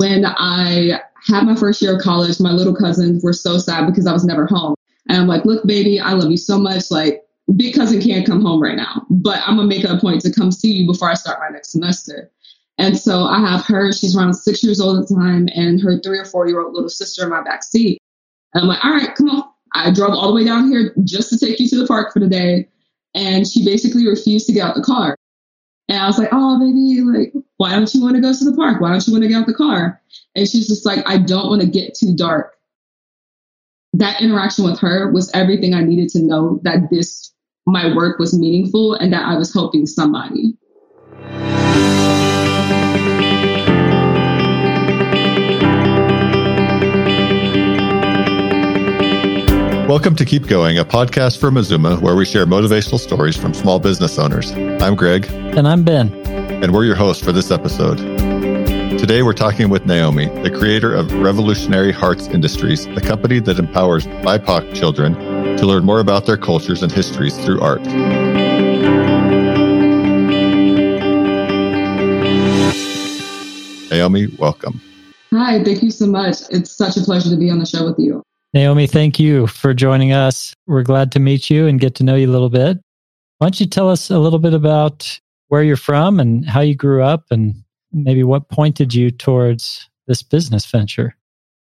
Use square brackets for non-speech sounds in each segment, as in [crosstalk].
when I had my first year of college, my little cousins were so sad because I was never home. And I'm like, look, baby, I love you so much. Like, big cousin can't come home right now, but I'm gonna make a point to come see you before I start my next semester. And so I have her, she's around six years old at the time, and her three or four year old little sister in my back seat. And I'm like, all right, come on. I drove all the way down here just to take you to the park for the day. And she basically refused to get out of the car. And I was like, oh, baby, like, why don't you want to go to the park? Why don't you want to get out the car? And she's just like, I don't want to get too dark. That interaction with her was everything I needed to know that this, my work was meaningful and that I was helping somebody. Welcome to Keep Going, a podcast for Mazuma where we share motivational stories from small business owners. I'm Greg. And I'm Ben. And we're your hosts for this episode. Today we're talking with Naomi, the creator of Revolutionary Hearts Industries, a company that empowers BIPOC children to learn more about their cultures and histories through art. Naomi, welcome. Hi, thank you so much. It's such a pleasure to be on the show with you. Naomi, thank you for joining us. We're glad to meet you and get to know you a little bit. Why don't you tell us a little bit about where you're from and how you grew up and maybe what pointed you towards this business venture?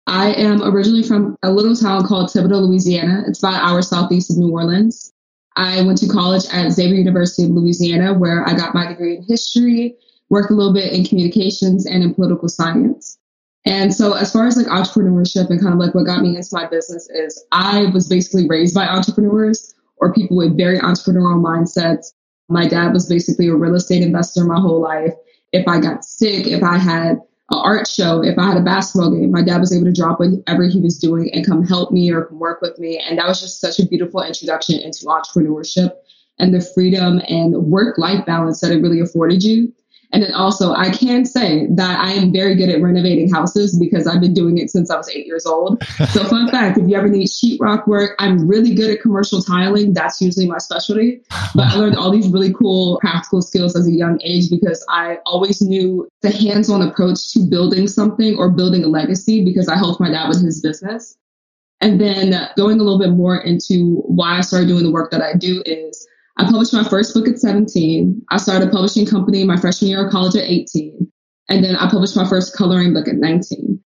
I am originally from a little town called Thibodaux, Louisiana. It's about an hour southeast of New Orleans. I went to college at Xavier University of Louisiana, where I got my degree in history, worked a little bit in communications and in political science. And so, as far as like entrepreneurship and kind of like what got me into my business is I was basically raised by entrepreneurs or people with very entrepreneurial mindsets. My dad was basically a real estate investor my whole life. If I got sick, if I had an art show, if I had a basketball game, my dad was able to drop whatever he was doing and come help me or come work with me. And that was just such a beautiful introduction into entrepreneurship and the freedom and work life balance that it really afforded you. And then also, I can say that I am very good at renovating houses because I've been doing it since I was eight years old. [laughs] So, fun fact if you ever need sheetrock work, I'm really good at commercial tiling. That's usually my specialty. But I learned all these really cool practical skills as a young age because I always knew the hands on approach to building something or building a legacy because I helped my dad with his business. And then going a little bit more into why I started doing the work that I do is I published my first book at 17. I started a publishing company my freshman year of college at 18. And then I published my first coloring book at 19.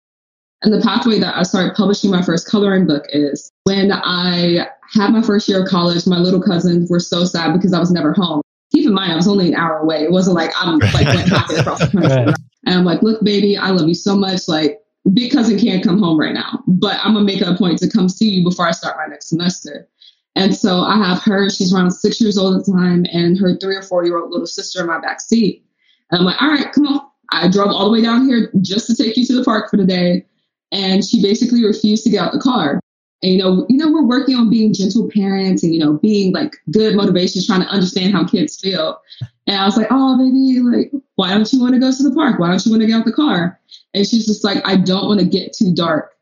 And the pathway that I started publishing my first coloring book is when I had my first year of college, my little cousins were so sad because I was never home. Keep in mind, I was only an hour away. It wasn't like I'm like went halfway across the country. Right. And I'm like, look, baby, I love you so much. Like, big cousin can't come home right now, but I'm gonna make it a point to come see you before I start my next semester. And so I have her, she's around six years old at the time, and her three or four year old little sister in my back seat. And I'm like, all right, come on. I drove all the way down here just to take you to the park for the day. And she basically refused to get out the car. And you know, you know, we're working on being gentle parents and you know, being like good motivation, trying to understand how kids feel. And I was like, oh baby, like, why don't you want to go to the park? Why don't you want to get out the car? And she's just like, I don't want to get too dark.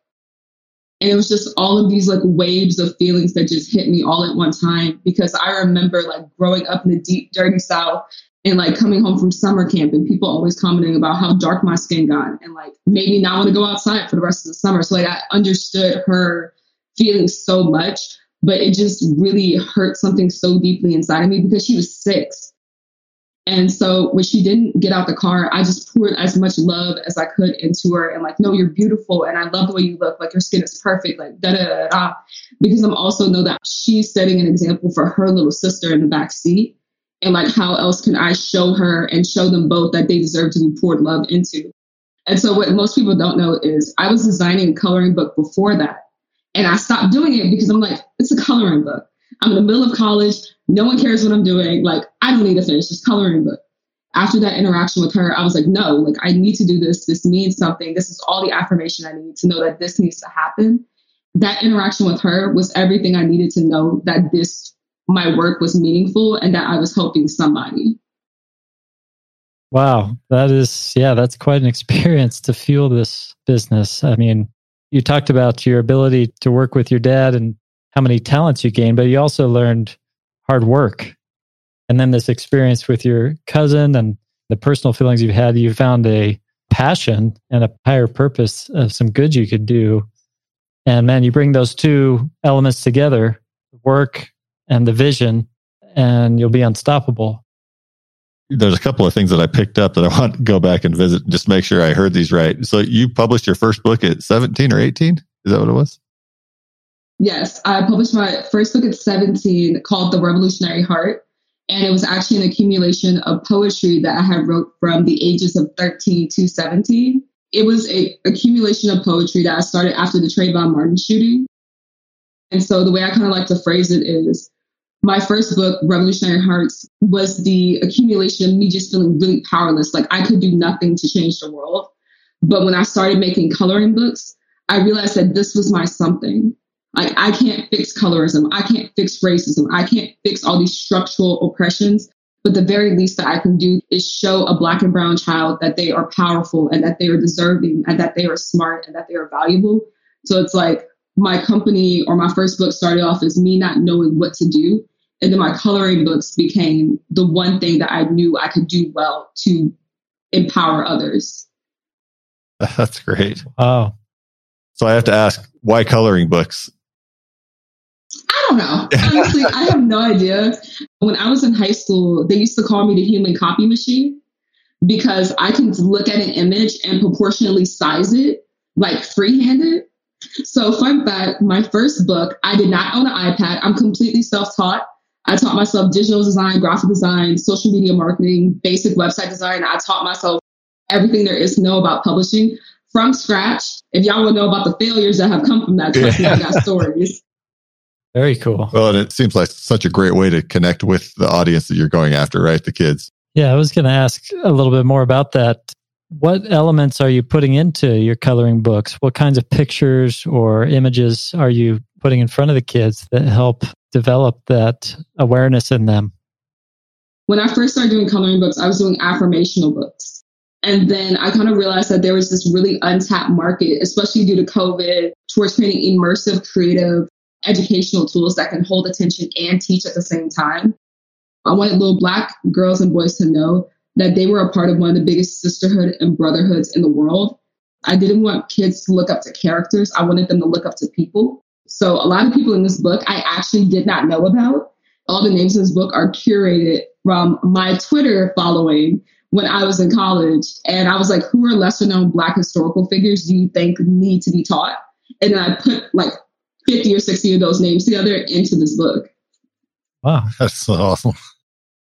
And it was just all of these like waves of feelings that just hit me all at one time because I remember like growing up in the deep, dirty South and like coming home from summer camp and people always commenting about how dark my skin got and like made me not want to go outside for the rest of the summer. So like I understood her feelings so much, but it just really hurt something so deeply inside of me because she was six. And so when she didn't get out the car, I just poured as much love as I could into her and like, no, you're beautiful and I love the way you look. Like your skin is perfect, like da da da da. Because I'm also know that she's setting an example for her little sister in the back seat. And like, how else can I show her and show them both that they deserve to be poured love into? And so what most people don't know is I was designing a coloring book before that. And I stopped doing it because I'm like, it's a coloring book. I'm in the middle of college. No one cares what I'm doing. Like, I don't need to finish this coloring book. After that interaction with her, I was like, no, like, I need to do this. This means something. This is all the affirmation I need to know that this needs to happen. That interaction with her was everything I needed to know that this, my work was meaningful and that I was helping somebody. Wow. That is, yeah, that's quite an experience to fuel this business. I mean, you talked about your ability to work with your dad and how many talents you gained, but you also learned hard work. And then this experience with your cousin and the personal feelings you've had, you found a passion and a higher purpose of some good you could do. And man, you bring those two elements together, work and the vision, and you'll be unstoppable. There's a couple of things that I picked up that I [laughs] want to go back and visit, just make sure I heard these right. So you published your first book at 17 or 18? Is that what it was? Yes, I published my first book at 17 called The Revolutionary Heart. And it was actually an accumulation of poetry that I had wrote from the ages of 13 to 17. It was a accumulation of poetry that I started after the Trayvon Martin shooting. And so the way I kind of like to phrase it is my first book, Revolutionary Hearts, was the accumulation of me just feeling really powerless. Like I could do nothing to change the world. But when I started making coloring books, I realized that this was my something. Like I can't fix colorism. I can't fix racism. I can't fix all these structural oppressions. But the very least that I can do is show a black and brown child that they are powerful and that they are deserving and that they are smart and that they are valuable. So it's like my company or my first book started off as me not knowing what to do. And then my coloring books became the one thing that I knew I could do well to empower others. [laughs] That's great. Wow. So I have to ask, why coloring books? I don't know. [laughs] Honestly, I have no idea. When I was in high school, they used to call me the human copy machine because I can look at an image and proportionally size it, like freehanded. So, fun fact my first book, I did not own an iPad. I'm completely self taught. I taught myself digital design, graphic design, social media marketing, basic website design. I taught myself everything there is to know about publishing from scratch. If y'all want to know about the failures that have come from that, trust me, I got [laughs] stories. Very cool. Well, and it seems like such a great way to connect with the audience that you're going after, right? The kids. Yeah, I was going to ask a little bit more about that. What elements are you putting into your coloring books? What kinds of pictures or images are you putting in front of the kids that help develop that awareness in them? When I first started doing coloring books, I was doing affirmational books. And then I kind of realized that there was this really untapped market, especially due to COVID, towards creating immersive, creative educational tools that can hold attention and teach at the same time. I wanted little black girls and boys to know that they were a part of one of the biggest sisterhood and brotherhoods in the world. I didn't want kids to look up to characters. I wanted them to look up to people. So a lot of people in this book I actually did not know about. All the names in this book are curated from my Twitter following when I was in college. And I was like, who are lesser known black historical figures do you think need to be taught? And then I put like 50 or 60 of those names together into this book. Wow. [laughs] That's so awesome.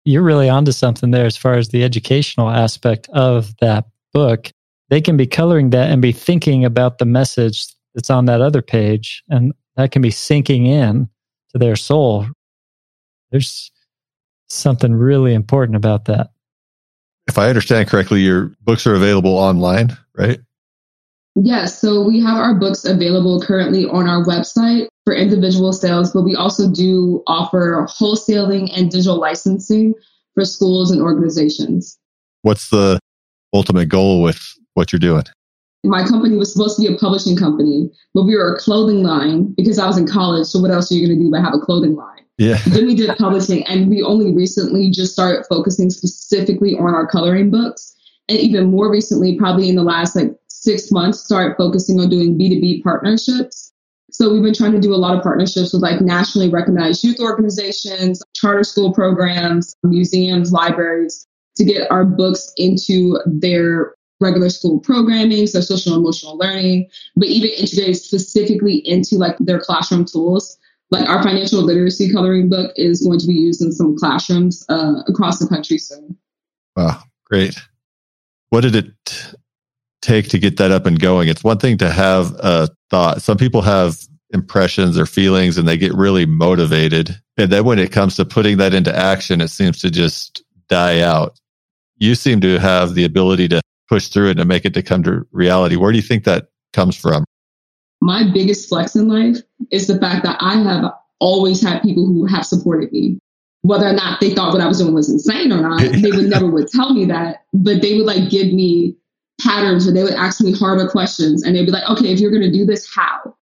You're really onto something there as far as the educational aspect of that book. They can be coloring that and be thinking about the message that's on that other page, and that can be sinking in to their soul. There's something really important about that. If I understand correctly, your books are available online, right? Yes, so we have our books available currently on our website for individual sales, but we also do offer wholesaling and digital licensing for schools and organizations. What's the ultimate goal with what you're doing? My company was supposed to be a publishing company, but we were a clothing line because I was in college. So what else are you going to do but have a clothing line? Yeah. then we did publishing, and we only recently just started focusing specifically on our coloring books. And even more recently, probably in the last like six months, start focusing on doing B2B partnerships. So we've been trying to do a lot of partnerships with like nationally recognized youth organizations, charter school programs, museums, libraries to get our books into their regular school programming, so social emotional learning, but even integrated specifically into like their classroom tools. Like our financial literacy coloring book is going to be used in some classrooms uh, across the country soon. Wow, great. What did it take to get that up and going? It's one thing to have a thought. Some people have impressions or feelings and they get really motivated. And then when it comes to putting that into action, it seems to just die out. You seem to have the ability to push through it and make it to come to reality. Where do you think that comes from? My biggest flex in life is the fact that I have always had people who have supported me. Whether or not they thought what I was doing was insane or not, they would never would tell me that, but they would like give me patterns or they would ask me harder questions and they'd be like, okay, if you're to do this, how?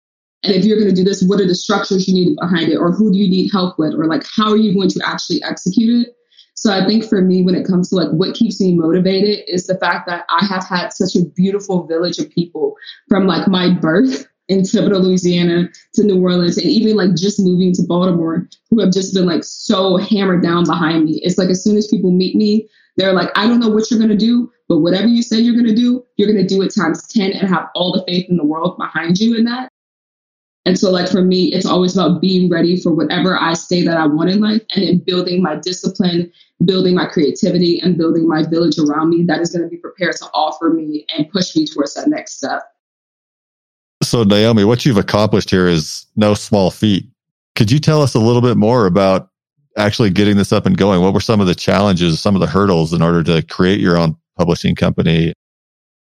And if you're to do this, what are the structures you need behind it? Or who do you need help with? Or like, how are you going to actually execute it? So I think for me, when it comes to like what keeps me motivated is the fact that I have had such a beautiful village of people from like my birth in Thibodaux, Louisiana to New Orleans and even like just moving to Baltimore who have just been like so hammered down behind me. It's like as soon as people meet me, they're like, I don't know what you're to do, but whatever you say you're to do, you're to do it times 10 and have all the faith in the world behind you in that. And so, like, for me, it's always about being ready for whatever I say that I want in life and then building my discipline, building my creativity, and building my village around me that is going to be prepared to offer me and push me towards that next step. So, Naomi, what you've accomplished here is no small feat. Could you tell us a little bit more about actually getting this up and going? What were some of the challenges, some of the hurdles in order to create your own publishing company?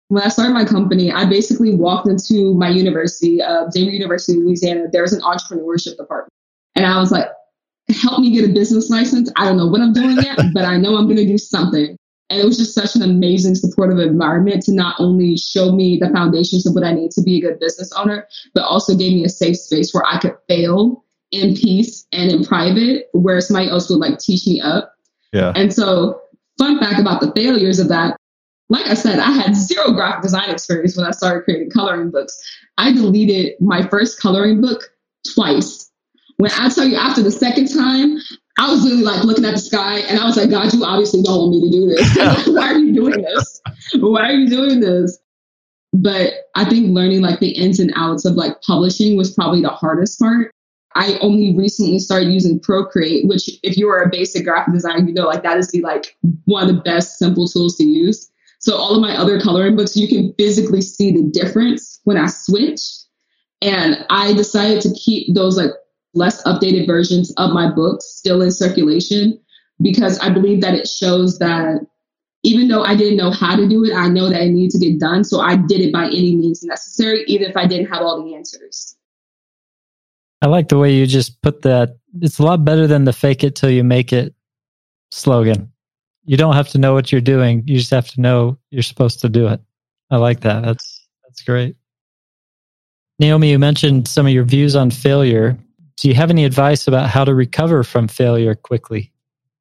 When I started my company, I basically walked into my university, uh, Xavier University, Louisiana. There's an entrepreneurship department. And I was like, help me get a business license. I don't know what I'm doing yet, [laughs] but I know I'm going to do something. And it was just such an amazing supportive environment to not only show me the foundations of what I need to be a good business owner, but also gave me a safe space where I could fail in peace and in private, where somebody else would like teach me up. Yeah. And so, fun fact about the failures of that, like I said, I had zero graphic design experience when I started creating coloring books. I deleted my first coloring book twice. When I tell you after the second time, I was really like looking at the sky and I was like, God, you obviously don't want me to do this. [laughs] Why are you doing this? Why are you doing this? But I think learning like the ins and outs of like publishing was probably the hardest part. I only recently started using Procreate, which if you are a basic graphic designer, you know like that is the like one of the best simple tools to use. So all of my other coloring books, you can physically see the difference when I switch. And I decided to keep those like less updated versions of my books still in circulation because I believe that it shows that even though I didn't know how to do it, I know that it needed to get done. So I did it by any means necessary, even if I didn't have all the answers. I like the way you just put that. It's a lot better than the fake it till you make it slogan. You don't have to know what you're doing. You just have to know you're supposed to do it. I like that. That's that's great. Naomi, you mentioned some of your views on failure. Do you have any advice about how to recover from failure quickly?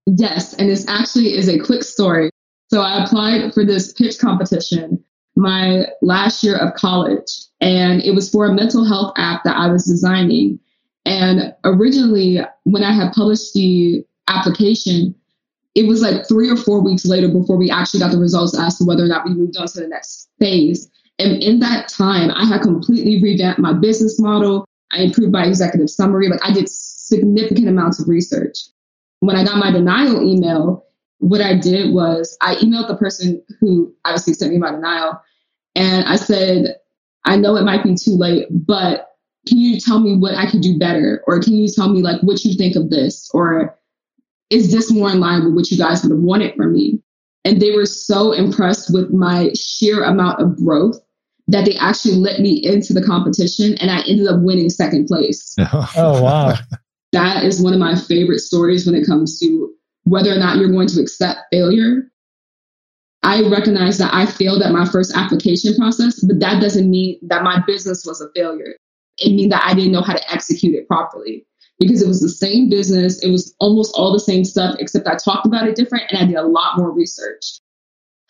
Yes, and this actually is a quick story. So I applied for this pitch competition my last year of college, and it was for a mental health app that I was designing. And originally, when I had published the application, it was like three or four weeks later before we actually got the results as to whether or not we moved on to the next phase. And in that time, I had completely revamped my business model. I improved my executive summary. Like I did significant amounts of research. When I got my denial email, what I did was I emailed the person who obviously sent me my denial. And I said, I know it might be too late, but can you tell me what I could do better? Or can you tell me like what you think of this? Or is this more in line with what you guys would have wanted from me? And they were so impressed with my sheer amount of growth that they actually let me into the competition and I ended up winning second place. [laughs] Oh, oh, wow. [laughs] that is one of my favorite stories when it comes to whether or not you're going to accept failure. I recognize that I failed at my first application process, but that doesn't mean that my business was a failure. It means that I didn't know how to execute it properly because it was the same business. It was almost all the same stuff, except I talked about it different and I did a lot more research.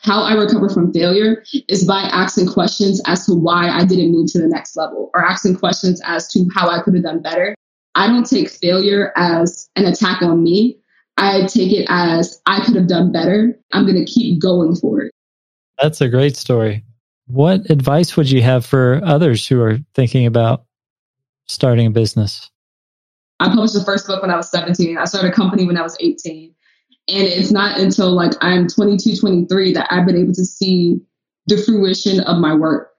How I recover from failure is by asking questions as to why I didn't move to the next level or asking questions as to how I could have done better. I don't take failure as an attack on me. I take it as I could have done better. I'm going to keep going for it. That's a great story. What advice would you have for others who are thinking about starting a business? I published the first book when I was 17. I started a company when I was 18. And it's not until like I'm 22, 23 that I've been able to see the fruition of my work.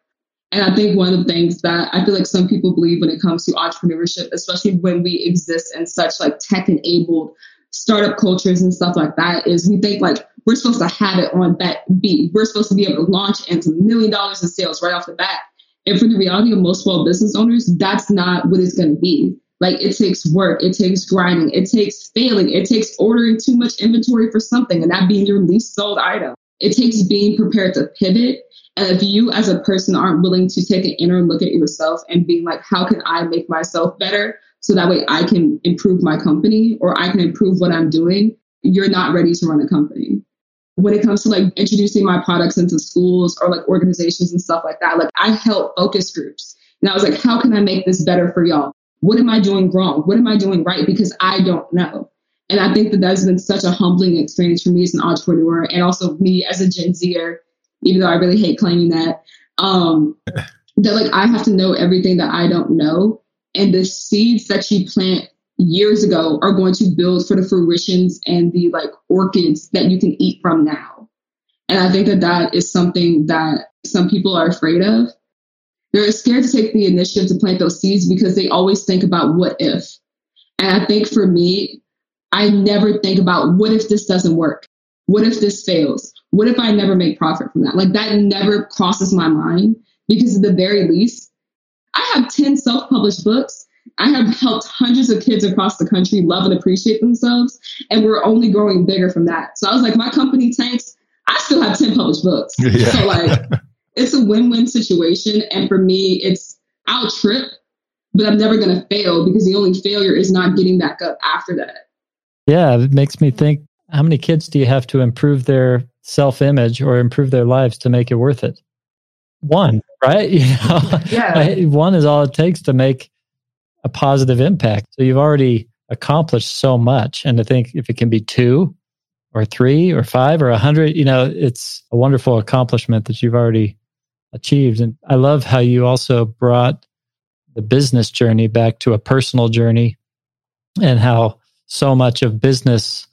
And I think one of the things that I feel like some people believe when it comes to entrepreneurship, especially when we exist in such like tech enabled startup cultures and stuff like that, is we think like we're supposed to have it on that beat. We're supposed to be able to launch into million dollars in sales right off the bat. And for the reality of most small business owners, that's not what it's going to be. Like it takes work, it takes grinding, it takes failing, it takes ordering too much inventory for something and that being your least sold item. It takes being prepared to pivot. And if you as a person aren't willing to take an inner look at yourself and being like, how can I make myself better? So that way I can improve my company or I can improve what I'm doing. you're not ready to run a company. When it comes to like introducing my products into schools or like organizations and stuff like that, like I help focus groups. And I was like, how can I make this better for y'all? What am I doing wrong? What am I doing right? Because I don't know. And I think that that's been such a humbling experience for me as an entrepreneur and also me as a Gen Zer, even though I really hate claiming that. Um, [laughs] that like I have to know everything that I don't know. And the seeds that you plant years ago are going to build for the fruitions and the like orchids that you can eat from now. And I think that that is something that some people are afraid of. They're scared to take the initiative to plant those seeds because they always think about what if. And I think for me, I never think about what if this doesn't work? What if this fails? What if I never make profit from that? Like that never crosses my mind because at the very least, I have 10 self published books. I have helped hundreds of kids across the country love and appreciate themselves, and we're only growing bigger from that. So I was like, my company tanks, I still have 10 published books. [laughs] Yeah. So, like, it's a win win situation. And for me, it's I'll trip, but I'm never going to fail because the only failure is not getting back up after that. Yeah, it makes me think how many kids do you have to improve their self image or improve their lives to make it worth it? One, right? [laughs] You know, yeah. one is all it takes to make a positive impact. So you've already accomplished so much. And I think if it can be two or three or five or a hundred, you know, it's a wonderful accomplishment that you've already achieved. And I love how you also brought the business journey back to a personal journey and how so much of business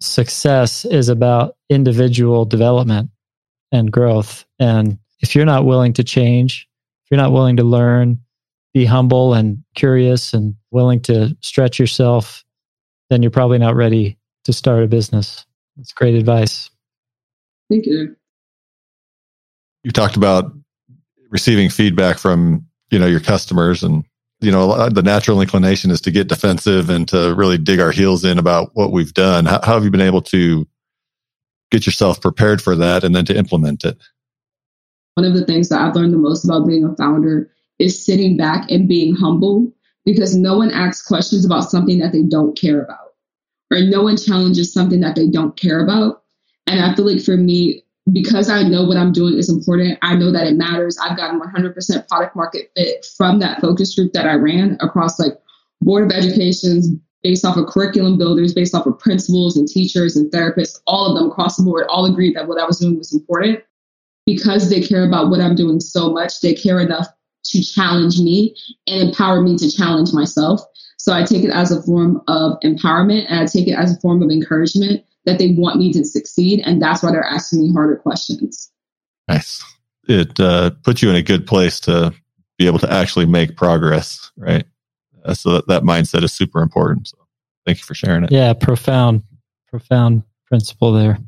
success is about individual development and growth. And if you're not willing to change, if you're not willing to learn, be humble and curious and willing to stretch yourself, then you're probably not ready to start a business. It's great advice. Thank you. You talked about receiving feedback from, you know, your customers and you know, the natural inclination is to get defensive and to really dig our heels in about what we've done. How, how have you been able to get yourself prepared for that and then to implement it? One of the things that I've learned the most about being a founder is sitting back and being humble because no one asks questions about something that they don't care about, or no one challenges something that they don't care about. And I feel like for me, because I know what I'm doing is important, I know that it matters. I've gotten 100% product market fit from that focus group that I ran across like board of educations, based off of curriculum builders, based off of principals and teachers and therapists, all of them across the board all agreed that what I was doing was important. Because they care about what I'm doing so much, they care enough to challenge me and empower me to challenge myself. So I take it as a form of empowerment and I take it as a form of encouragement that they want me to succeed. And that's why they're asking me harder questions. Nice. It uh, puts you in a good place to be able to actually make progress, right? Uh, so that, that mindset is super important. So thank you for sharing it. Yeah, profound, profound principle there.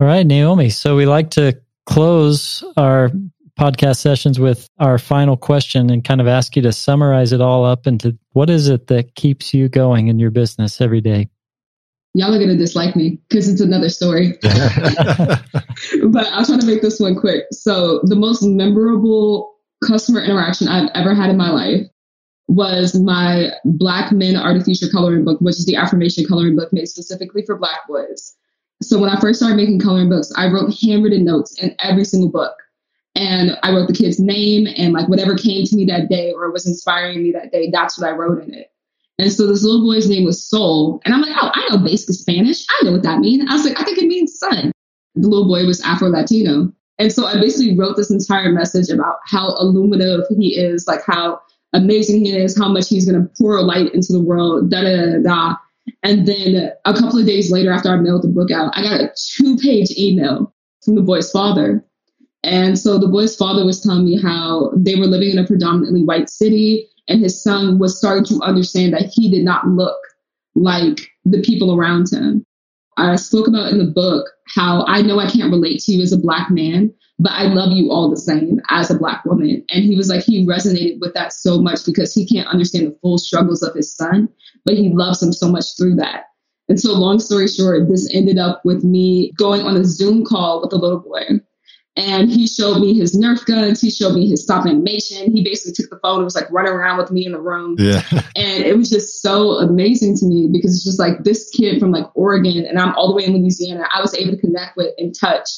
All right, Naomi. So we like to close our podcast sessions with our final question and kind of ask you to summarize it all up into what is it that keeps you going in your business every day? Y'all are going to dislike me because it's another story. [laughs] but I'll try to make this one quick. So, the most memorable customer interaction I've ever had in my life was my Black Men Art of Future coloring book, which is the affirmation coloring book made specifically for Black boys. So, when I first started making coloring books, I wrote handwritten notes in every single book. And I wrote the kid's name and like whatever came to me that day or was inspiring me that day, that's what I wrote in it. And so this little boy's name was Sol. And I'm like, oh, I know basic Spanish. I know what that means. I was like, I think it means sun. The little boy was Afro Latino. And so I basically wrote this entire message about how illuminative he is, like how amazing he is, how much he's going to pour light into the world, da da da da. And then a couple of days later, after I mailed the book out, I got a two page email from the boy's father. And so the boy's father was telling me how they were living in a predominantly white city and his son was starting to understand that he did not look like the people around him. I spoke about in the book how I know I can't relate to you as a black man, but I love you all the same as a black woman. And he was like, he resonated with that so much because he can't understand the full struggles of his son, but he loves him so much through that. And so, long story short, this ended up with me going on a Zoom call with a little boy And he showed me his Nerf guns. He showed me his stop animation. He basically took the phone and was like running around with me in the room. Yeah. [laughs] And it was just so amazing to me because it's just like this kid from like Oregon and I'm all the way in Louisiana, I was able to connect with and touch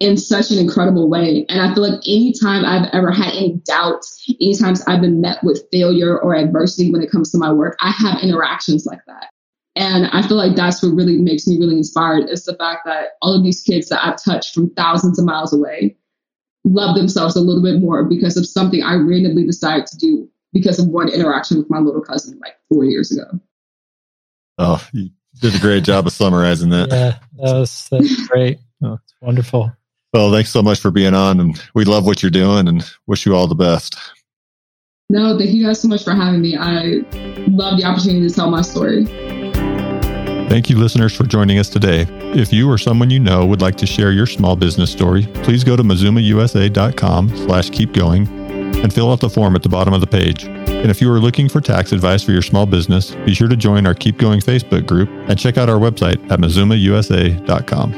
in such an incredible way. And I feel like anytime I've ever had any doubts, anytime I've been met with failure or adversity when it comes to my work, I have interactions like that. And I feel like that's what really makes me really inspired is the fact that all of these kids that I've touched from thousands of miles away love themselves a little bit more because of something I randomly decided to do because of one interaction with my little cousin like four years ago. Oh, you did a great job of summarizing that. Yeah, that was that's great. Oh, it's wonderful. Well, thanks so much for being on, and we love what you're doing, and wish you all the best. No, thank you guys so much for having me. I love the opportunity to tell my story. Thank you, listeners, for joining us today. If you or someone you know would like to share your small business story, please go to mazumausa.com slash keep going and fill out the form at the bottom of the page. And if you are looking for tax advice for your small business, be sure to join our Keep Going Facebook group and check out our website at mazumausa.com.